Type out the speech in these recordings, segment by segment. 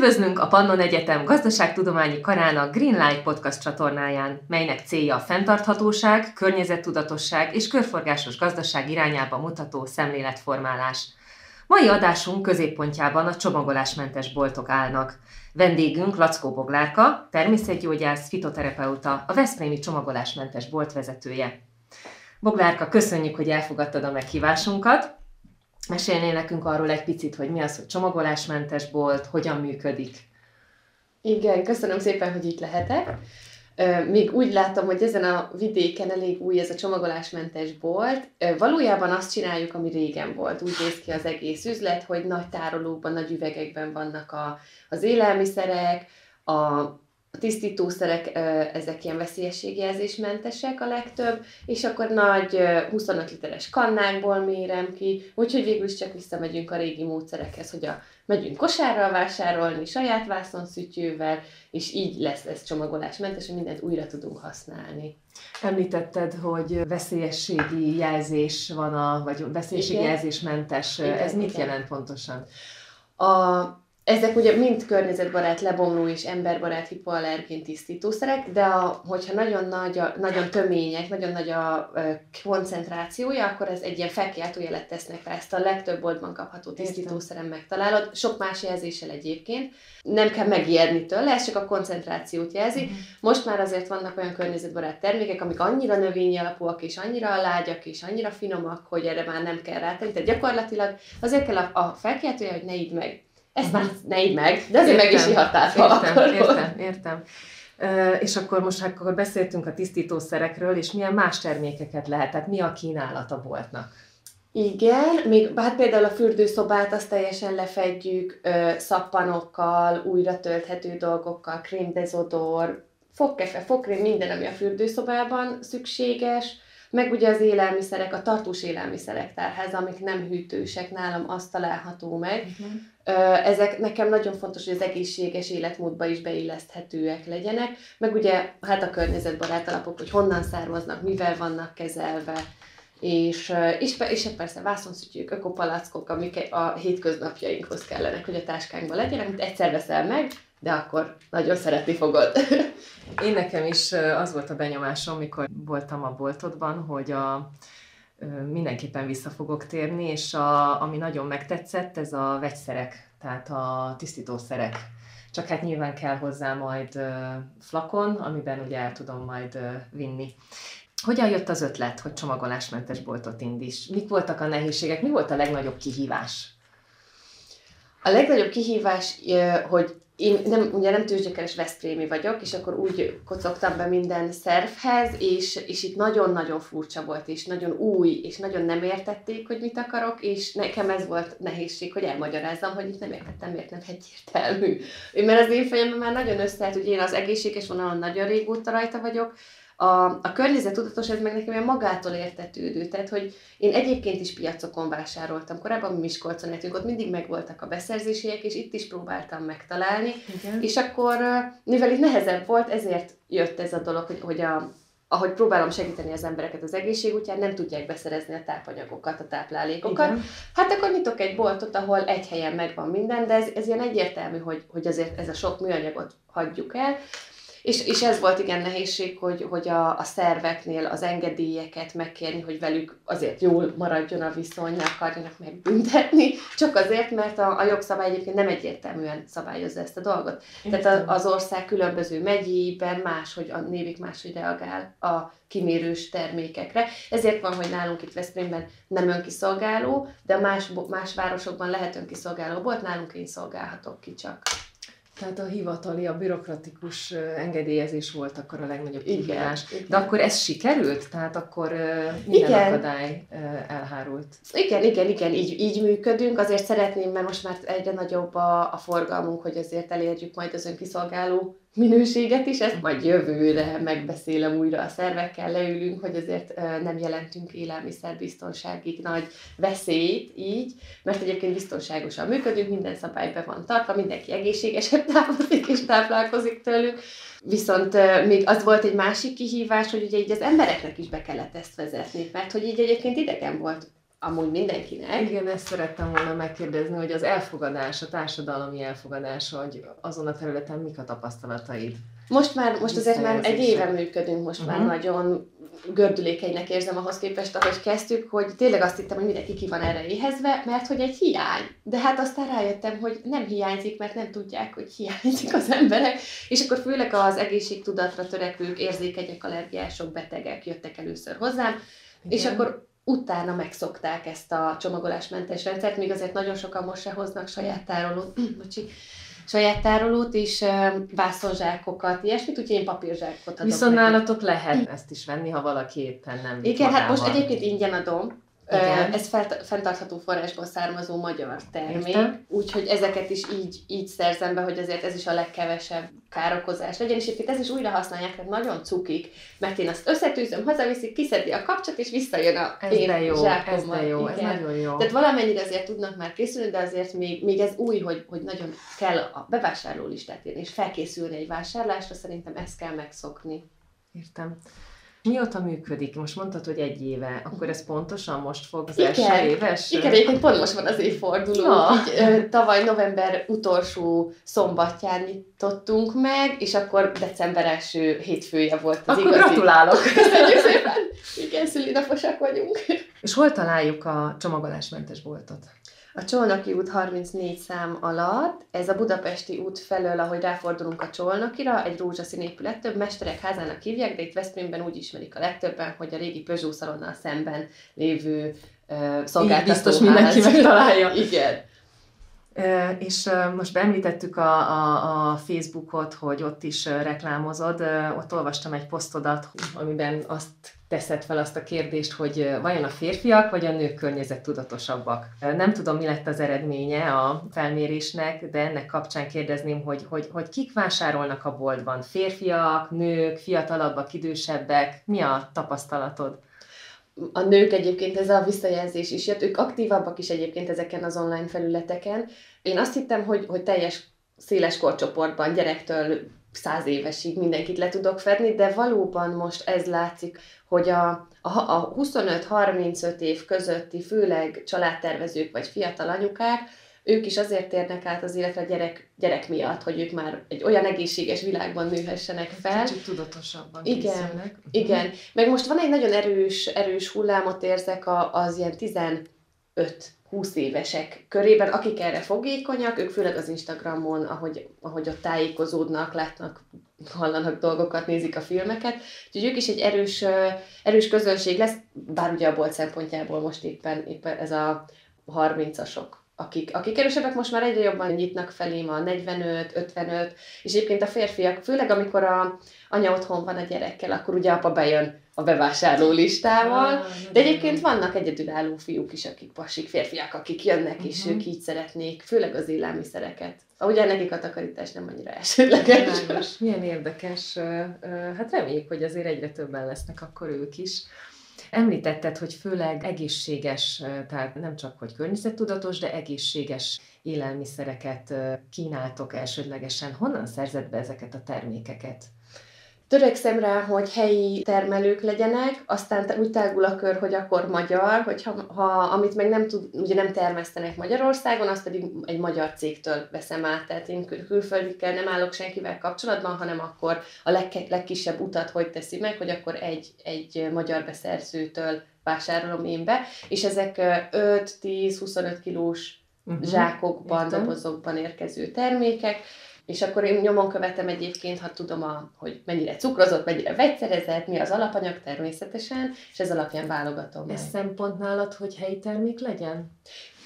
Üdvözlünk a Pannon Egyetem gazdaságtudományi karának Greenlight podcast csatornáján, melynek célja a fenntarthatóság, környezettudatosság és körforgásos gazdaság irányába mutató szemléletformálás. Mai adásunk középpontjában a csomagolásmentes boltok állnak. Vendégünk Lackó Boglárka, természetgyógyász, fitoterapeuta, a Veszprémi csomagolásmentes bolt vezetője. Boglárka, köszönjük, hogy elfogadtad a meghívásunkat. Mesélnél nekünk arról egy picit, hogy mi az, hogy csomagolásmentes bolt, hogyan működik? Igen, köszönöm szépen, hogy itt lehetek. Még úgy látom, hogy ezen a vidéken elég új ez a csomagolásmentes bolt. Valójában azt csináljuk, ami régen volt. Úgy néz ki az egész üzlet, hogy nagy tárolókban, nagy üvegekben vannak a, az élelmiszerek, a a tisztítószerek, ezek ilyen veszélyességjelzésmentesek a legtöbb, és akkor nagy 25 literes kannákból mérem ki, úgyhogy végül is csak visszamegyünk a régi módszerekhez, hogy a, megyünk kosárral vásárolni, saját vászonszütyővel, és így lesz ez csomagolásmentes, hogy mindent újra tudunk használni. Említetted, hogy veszélyességi jelzés van, a, vagy veszélyességi jelzésmentes. Igen, ez mit igen. jelent pontosan? A, ezek ugye mind környezetbarát, lebomló és emberbarát hipoallergén tisztítószerek, de a, hogyha nagyon nagy, a, nagyon tömények, nagyon nagy a koncentrációja, akkor ez egy ilyen felkiáltójelet tesznek rá. Ezt a legtöbb boltban kapható tisztítószeren megtalálod, sok más jelzéssel egyébként. Nem kell megijedni tőle, ez csak a koncentrációt jelzi. Uh-huh. Most már azért vannak olyan környezetbarát termékek, amik annyira növényi alapúak, és annyira lágyak, és annyira finomak, hogy erre már nem kell rátenni. Tehát gyakorlatilag azért kell a, a felkiáltója, hogy ne idd meg ezt már ne így meg, de értem, meg is ihattál Értem, értem, értem. Uh, és akkor most hát akkor beszéltünk a tisztítószerekről, és milyen más termékeket lehet, tehát mi a kínálata boltnak? Igen, még hát például a fürdőszobát azt teljesen lefedjük ö, szappanokkal, újra tölthető dolgokkal, krémdezodor, fogkefe, fogkrém, minden, ami a fürdőszobában szükséges, meg ugye az élelmiszerek, a tartós élelmiszerek tárháza, amik nem hűtősek, nálam azt található meg. Uh-huh. Ezek nekem nagyon fontos, hogy az egészséges életmódba is beilleszthetőek legyenek, meg ugye hát a környezetbarát alapok, hogy honnan származnak, mivel vannak kezelve, és, és, és persze vászonszütyők, ökopalackok, amik a hétköznapjainkhoz kellenek, hogy a táskánkban legyenek, amit egyszer veszel meg, de akkor nagyon szeretni fogod. Én nekem is az volt a benyomásom, mikor voltam a boltodban, hogy a, mindenképpen vissza fogok térni, és a, ami nagyon megtetszett, ez a vegyszerek, tehát a tisztítószerek. Csak hát nyilván kell hozzá majd flakon, amiben ugye el tudom majd vinni. Hogyan jött az ötlet, hogy csomagolásmentes boltot indíts? Mik voltak a nehézségek? Mi volt a legnagyobb kihívás? A legnagyobb kihívás, hogy én nem, ugye nem tőzsdekeres Veszprémi vagyok, és akkor úgy kocogtam be minden szervhez, és, és itt nagyon-nagyon furcsa volt, és nagyon új, és nagyon nem értették, hogy mit akarok, és nekem ez volt nehézség, hogy elmagyarázzam, hogy itt nem értettem, miért nem egyértelmű. Mert az én fejemben már nagyon összeállt, hogy én az egészséges vonalon nagyon régóta rajta vagyok, a, a környezet tudatos, ez meg nekem ilyen magától értetődő. Tehát, hogy én egyébként is piacokon vásároltam. Korábban Miskolcon éltünk, ott mindig megvoltak a beszerzésiek, és itt is próbáltam megtalálni. Igen. És akkor, mivel itt nehezebb volt, ezért jött ez a dolog, hogy, hogy a, ahogy próbálom segíteni az embereket az egészség útján, nem tudják beszerezni a tápanyagokat, a táplálékokat. Igen. Hát akkor nyitok egy boltot, ahol egy helyen megvan minden, de ez, ez ilyen egyértelmű, hogy, hogy azért ez a sok műanyagot hagyjuk el. És, és ez volt igen nehézség, hogy, hogy a, a szerveknél az engedélyeket megkérni, hogy velük azért jól maradjon a viszony, ne akarjanak megbüntetni, csak azért, mert a, a jogszabály egyébként nem egyértelműen szabályozza ezt a dolgot. Értem. Tehát az ország különböző megyében máshogy, a névik máshogy reagál a kimérős termékekre. Ezért van, hogy nálunk itt Veszprémben nem önkiszolgáló, de más, más városokban lehet önkiszolgáló volt, nálunk én szolgálhatok ki csak. Tehát a hivatali, a bürokratikus engedélyezés volt akkor a legnagyobb kihívás. De akkor ez sikerült? Tehát akkor minden igen. akadály elhárult? Igen, igen, igen, így, így működünk. Azért szeretném, mert most már egyre nagyobb a, a forgalmunk, hogy azért elérjük majd az önkiszolgáló minőséget is, ezt majd jövőre megbeszélem újra a szervekkel, leülünk, hogy azért nem jelentünk élelmiszerbiztonságig nagy veszélyt így, mert egyébként biztonságosan működünk, minden szabály be van tartva, mindenki egészségesen távozik és táplálkozik tőlük. Viszont még az volt egy másik kihívás, hogy ugye így az embereknek is be kellett ezt vezetni, mert hogy így egyébként idegen volt amúgy mindenkinek. Igen, ezt szerettem volna megkérdezni, hogy az elfogadás, a társadalmi elfogadás, hogy azon a területen mik a tapasztalataid? Most már, most azért már egy éve működünk, most uh-huh. már Mhm. nagyon gördülékenynek érzem ahhoz képest, ahogy kezdtük, hogy tényleg azt hittem, hogy mindenki ki van erre éhezve, mert hogy egy hiány. De hát aztán rájöttem, hogy nem hiányzik, mert nem tudják, hogy hiányzik az emberek. És akkor főleg az egészségtudatra törekvők, érzékenyek, allergiások, betegek jöttek először hozzám, Igen. és akkor utána megszokták ezt a csomagolásmentes rendszert, még azért nagyon sokan most se hoznak saját tárolót, bocsi, saját tárolót és vászonzsákokat, ilyesmit, úgyhogy én papírzsákot adok Viszont nekik. nálatok lehet ezt is venni, ha valaki éppen nem Igen, hát most egyébként ingyen adom. Igen. Ez fent- fenntartható forrásból származó magyar termék, úgyhogy ezeket is így, így szerzem be, hogy azért ez is a legkevesebb károkozás legyen, és egyébként ez is újra használják, tehát nagyon cukik, mert én azt összetűzöm, hazaviszik, kiszedi a kapcsot, és visszajön a Ez én de jó, ez de jó, ez Igen. nagyon jó. Tehát valamennyire azért tudnak már készülni, de azért még, még ez új, hogy, hogy nagyon kell a bevásárló listát írni, és felkészülni egy vásárlásra, szerintem ezt kell megszokni. Értem. Mióta működik? Most mondtad, hogy egy éve. Akkor ez pontosan most fog az Igen. első éves? Igen, egyébként pont most van az évforduló. Ja. Így, ö, tavaly november utolsó szombatján nyitottunk meg, és akkor december első hétfője volt az Akkor igazi. gratulálok! Köszönjük szépen! Igen, szülinaposak vagyunk. És hol találjuk a csomagolásmentes boltot? A Csolnoki út 34 szám alatt, ez a Budapesti út felől, ahogy ráfordulunk a Csolnokira, egy rózsaszín épület, több mesterek házának hívják, de itt Veszprémben úgy ismerik a legtöbben, hogy a régi Peugeot szalonnal szemben lévő uh, Így szolgáltatóház. biztos mindenki megtalálja. Igen. És most beemlítettük a, a, a Facebookot, hogy ott is reklámozod. Ott olvastam egy posztodat, amiben azt teszed fel azt a kérdést, hogy vajon a férfiak vagy a nők környezettudatosabbak. Ö, Nem tudom, mi lett az eredménye a felmérésnek, de ennek kapcsán kérdezném, hogy, hogy, hogy kik vásárolnak a boltban? Férfiak, nők, fiatalabbak, idősebbek? Mi a tapasztalatod? A nők egyébként ez a visszajelzés is jött, ők aktívabbak is egyébként ezeken az online felületeken. Én azt hittem, hogy, hogy teljes széles korcsoportban, gyerektől száz évesig mindenkit le tudok fedni, de valóban most ez látszik, hogy a, a, a 25-35 év közötti, főleg családtervezők vagy fiatal anyukák, ők is azért térnek át az életre gyerek, gyerek miatt, hogy ők már egy olyan egészséges világban nőhessenek fel. Kicsit tudatosabban Igen, készülnek. Igen, meg most van egy nagyon erős, erős hullámot érzek a, az ilyen 15-20 évesek körében, akik erre fogékonyak, ők főleg az Instagramon, ahogy, ahogy ott tájékozódnak, látnak, hallanak dolgokat, nézik a filmeket. Úgyhogy ők is egy erős, erős közönség lesz, bár ugye a bolt szempontjából most éppen, éppen ez a 30-asok akik, akik erősebbek most már egyre jobban nyitnak felém a 45, 55, és egyébként a férfiak, főleg amikor a anya otthon van a gyerekkel, akkor ugye apa bejön a bevásárló listával, Ah, de egyébként vannak egyedülálló fiúk is, akik pasik, férfiak, akik jönnek, és Mhm. ők így szeretnék, főleg az élelmiszereket. Ugye nekik a takarítás nem annyira elsődleges. Milyen érdekes. Hát reméljük, hogy azért egyre többen lesznek akkor ők is. Említetted, hogy főleg egészséges, tehát nem csak hogy környezettudatos, de egészséges élelmiszereket kínáltok elsődlegesen. Honnan szerzed be ezeket a termékeket? Törekszem rá, hogy helyi termelők legyenek, aztán úgy tágul a kör, hogy akkor magyar, hogyha ha, amit meg nem tud, ugye nem termesztenek Magyarországon, azt pedig egy magyar cégtől veszem át. Tehát én kül- külföldikkel nem állok senkivel kapcsolatban, hanem akkor a leg, legkisebb utat hogy teszi meg, hogy akkor egy, egy magyar beszerzőtől vásárolom én be, és ezek ö, 5-10-25 kilós Uh-huh. zsákokban, Értem. dobozokban érkező termékek, és akkor én nyomon követem egyébként, ha tudom, a, hogy mennyire cukrozott, mennyire vegyszerezett, mi az alapanyag természetesen, és ez alapján válogatom meg. Ez szempont nálad, hogy helyi termék legyen?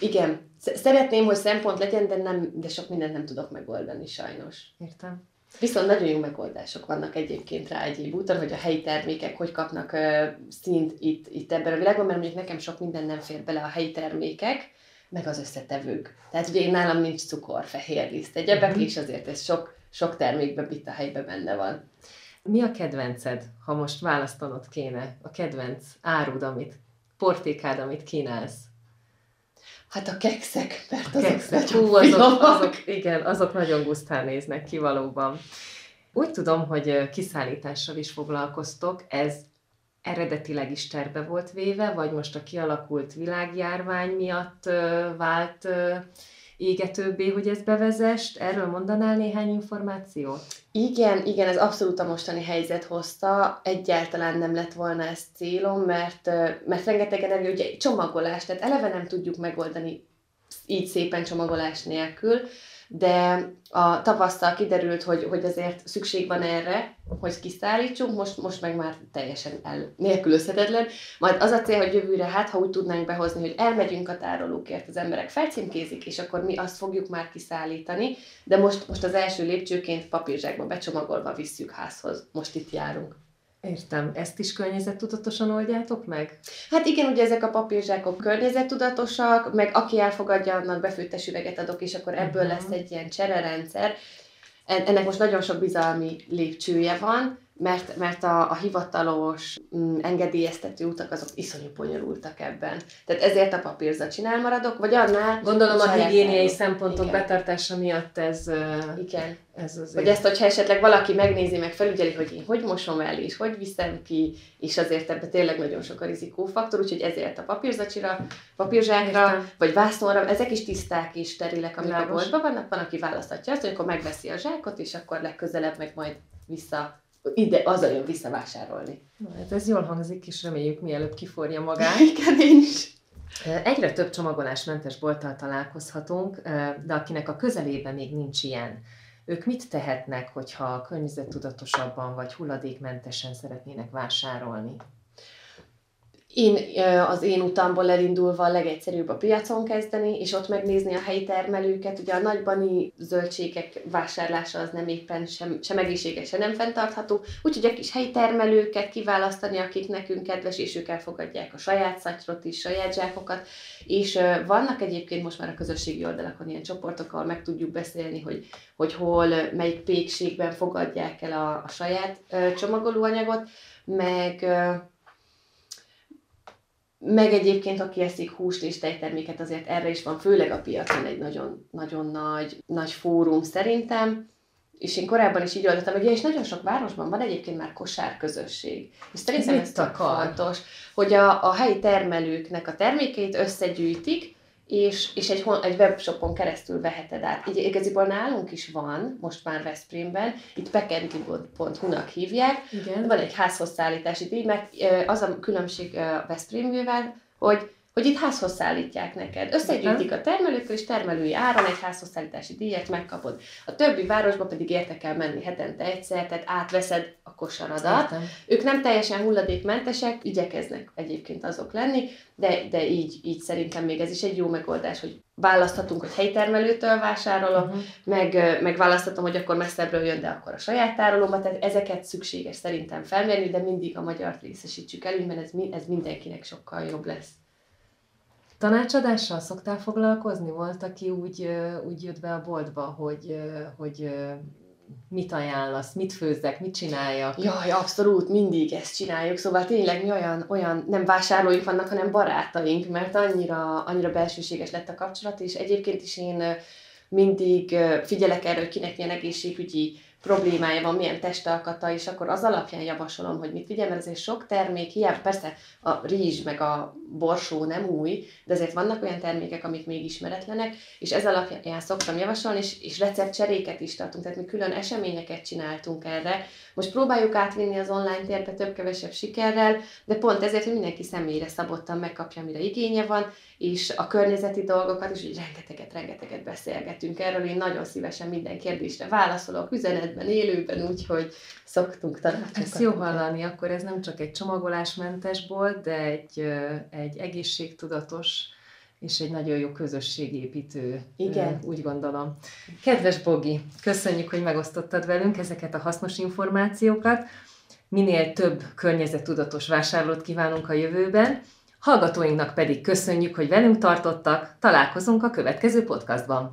Igen, sz- szeretném, hogy szempont legyen, de, nem, de sok mindent nem tudok megoldani sajnos. Értem. Viszont nagyon jó megoldások vannak egyébként rá egyéb úton, hogy a helyi termékek hogy kapnak uh, szint itt, itt ebben a világban, mert mondjuk nekem sok minden nem fér bele a helyi termékek, meg az összetevők. Tehát ugye én nálam nincs cukor, fehér liszt, egyebek, Mhm. és azért ez sok, sok termékben itt a helyben benne van. Mi a kedvenced, ha most választanod kéne? A kedvenc árud, amit, portékád, amit kínálsz? Hát a kekszek, mert A azok kekszek. Hú, azok, azok, igen, azok nagyon gusztán néznek ki valóban. Úgy tudom, hogy kiszállítással is foglalkoztok, ez eredetileg is terve volt véve, vagy most a kialakult világjárvány miatt vált égetőbbé, hogy ez bevezest. Erről mondanál néhány információt? Igen, igen, ez abszolút a mostani helyzet hozta. Egyáltalán nem lett volna ez célom, mert, mert rengeteg energia, ugye csomagolás, tehát eleve nem tudjuk megoldani így szépen csomagolás nélkül, de a tavasszal kiderült, hogy, hogy azért szükség van erre, hogy kiszállítsunk, most, most meg már teljesen el, nélkülözhetetlen. Majd az a cél, hogy jövőre, hát ha úgy tudnánk behozni, hogy elmegyünk a tárolókért, az emberek felcímkézik, és akkor mi azt fogjuk már kiszállítani, de most, most az első lépcsőként papírzsákba becsomagolva visszük házhoz. Most itt járunk. Értem. Ezt is környezettudatosan oldjátok meg? Hát igen, ugye ezek a papírzsákok környezettudatosak, meg aki elfogadja, annak befőttes üveget adok, és akkor ebből uh-huh. lesz egy ilyen csererendszer. Ennek most nagyon sok bizalmi lépcsője van, mert, mert a, a hivatalos mm, engedélyeztető utak azok iszonyú bonyolultak ebben. Tehát ezért a papírzat csinál maradok, vagy annál... Gondolom a higiéniai szempontok Igen. betartása miatt ez... Igen. Ez azért... Vagy ezt, hogyha esetleg valaki megnézi, meg felügyeli, hogy én hogy mosom el, és hogy viszem ki, és azért ebben tényleg nagyon sok a rizikófaktor, úgyhogy ezért a papírzacsira, papírzsákra, Értem. vagy vászonra, ezek is tiszták és sterilek, amik a boltban vannak, van, aki választhatja azt, hogy akkor megveszi a zsákot, és akkor legközelebb meg majd vissza ide, azzal jön visszavásárolni. Na, hát ez jól hangzik, és reméljük mielőbb kiforja magát. Igen, én is. Egyre több csomagolásmentes bolttal találkozhatunk, de akinek a közelében még nincs ilyen, ők mit tehetnek, hogyha környezettudatosabban vagy hulladékmentesen szeretnének vásárolni? Én az én utamból elindulva a legegyszerűbb a piacon kezdeni, és ott megnézni a helyi termelőket. Ugye a nagybani zöldségek vásárlása az nem éppen sem, sem egészséges, sem nem fenntartható, úgyhogy a kis helyi termelőket kiválasztani, akik nekünk kedves, és ők elfogadják a saját szatyrot is, saját zsákokat. És vannak egyébként most már a közösségi oldalakon ilyen csoportok, ahol meg tudjuk beszélni, hogy, hogy hol, melyik pékségben fogadják el a, a saját csomagolóanyagot, meg meg egyébként, aki eszik húst és tejterméket, azért erre is van, főleg a piacon egy nagyon, nagyon nagy, nagy fórum szerintem. És én korábban is így oldottam, hogy és nagyon sok városban van egyébként már kosárközösség. És szerintem ez, ez fontos, hogy a, a helyi termelőknek a termékeit összegyűjtik, és, és egy, egy webshopon keresztül veheted át. Így igaziból nálunk is van, most már Veszprémben, itt pekentli.hu-nak hívják, Igen. van egy házhoz szállítási díj, mert az a különbség Veszprémvével, hogy hogy itt házhoz szállítják neked. Összegyűjtik a termelőkkel, és termelői áron egy házhoz szállítási díjat megkapod. A többi városba pedig érte kell menni hetente egyszer, tehát átveszed a kosaradat. Értem. Ők nem teljesen hulladékmentesek, igyekeznek egyébként azok lenni, de, de így, így szerintem még ez is egy jó megoldás, hogy választhatunk, hogy helytermelőtől vásárolok, uh-huh. meg, meg választhatom, hogy akkor messzebbről jön, de akkor a saját tárolómat, tehát ezeket szükséges szerintem felmérni, de mindig a magyar részesítsük elő, mert ez, ez mindenkinek sokkal jobb lesz. Tanácsadással szoktál foglalkozni? Volt, aki úgy, úgy jött be a boltba, hogy, hogy mit ajánlasz, mit főzzek, mit csináljak? Jaj, abszolút, mindig ezt csináljuk, szóval tényleg mi olyan, olyan nem vásárlóink vannak, hanem barátaink, mert annyira, annyira belsőséges lett a kapcsolat, és egyébként is én mindig figyelek erre, hogy kinek milyen egészségügyi problémája van, milyen testalkata, és akkor az alapján javasolom, hogy mit vigyem, mert azért sok termék, hiába persze a rizs meg a borsó nem új, de azért vannak olyan termékek, amik még ismeretlenek, és ez alapján szoktam javasolni, és, és receptcseréket is tartunk, tehát mi külön eseményeket csináltunk erre. Most próbáljuk átvinni az online térbe több-kevesebb sikerrel, de pont ezért, hogy mindenki személyre szabottan megkapja, amire igénye van, és a környezeti dolgokat is, hogy rengeteget, rengeteget beszélgetünk erről. Én nagyon szívesen minden kérdésre válaszolok, üzenetben, élőben, úgyhogy szoktunk tanácsokat. Ez jó hallani, akkor ez nem csak egy csomagolásmentes bolt, de egy, egy egészségtudatos és egy nagyon jó közösségépítő, Igen. úgy gondolom. Kedves Bogi, köszönjük, hogy megosztottad velünk ezeket a hasznos információkat. Minél több környezettudatos vásárlót kívánunk a jövőben, Hallgatóinknak pedig köszönjük, hogy velünk tartottak, találkozunk a következő podcastban.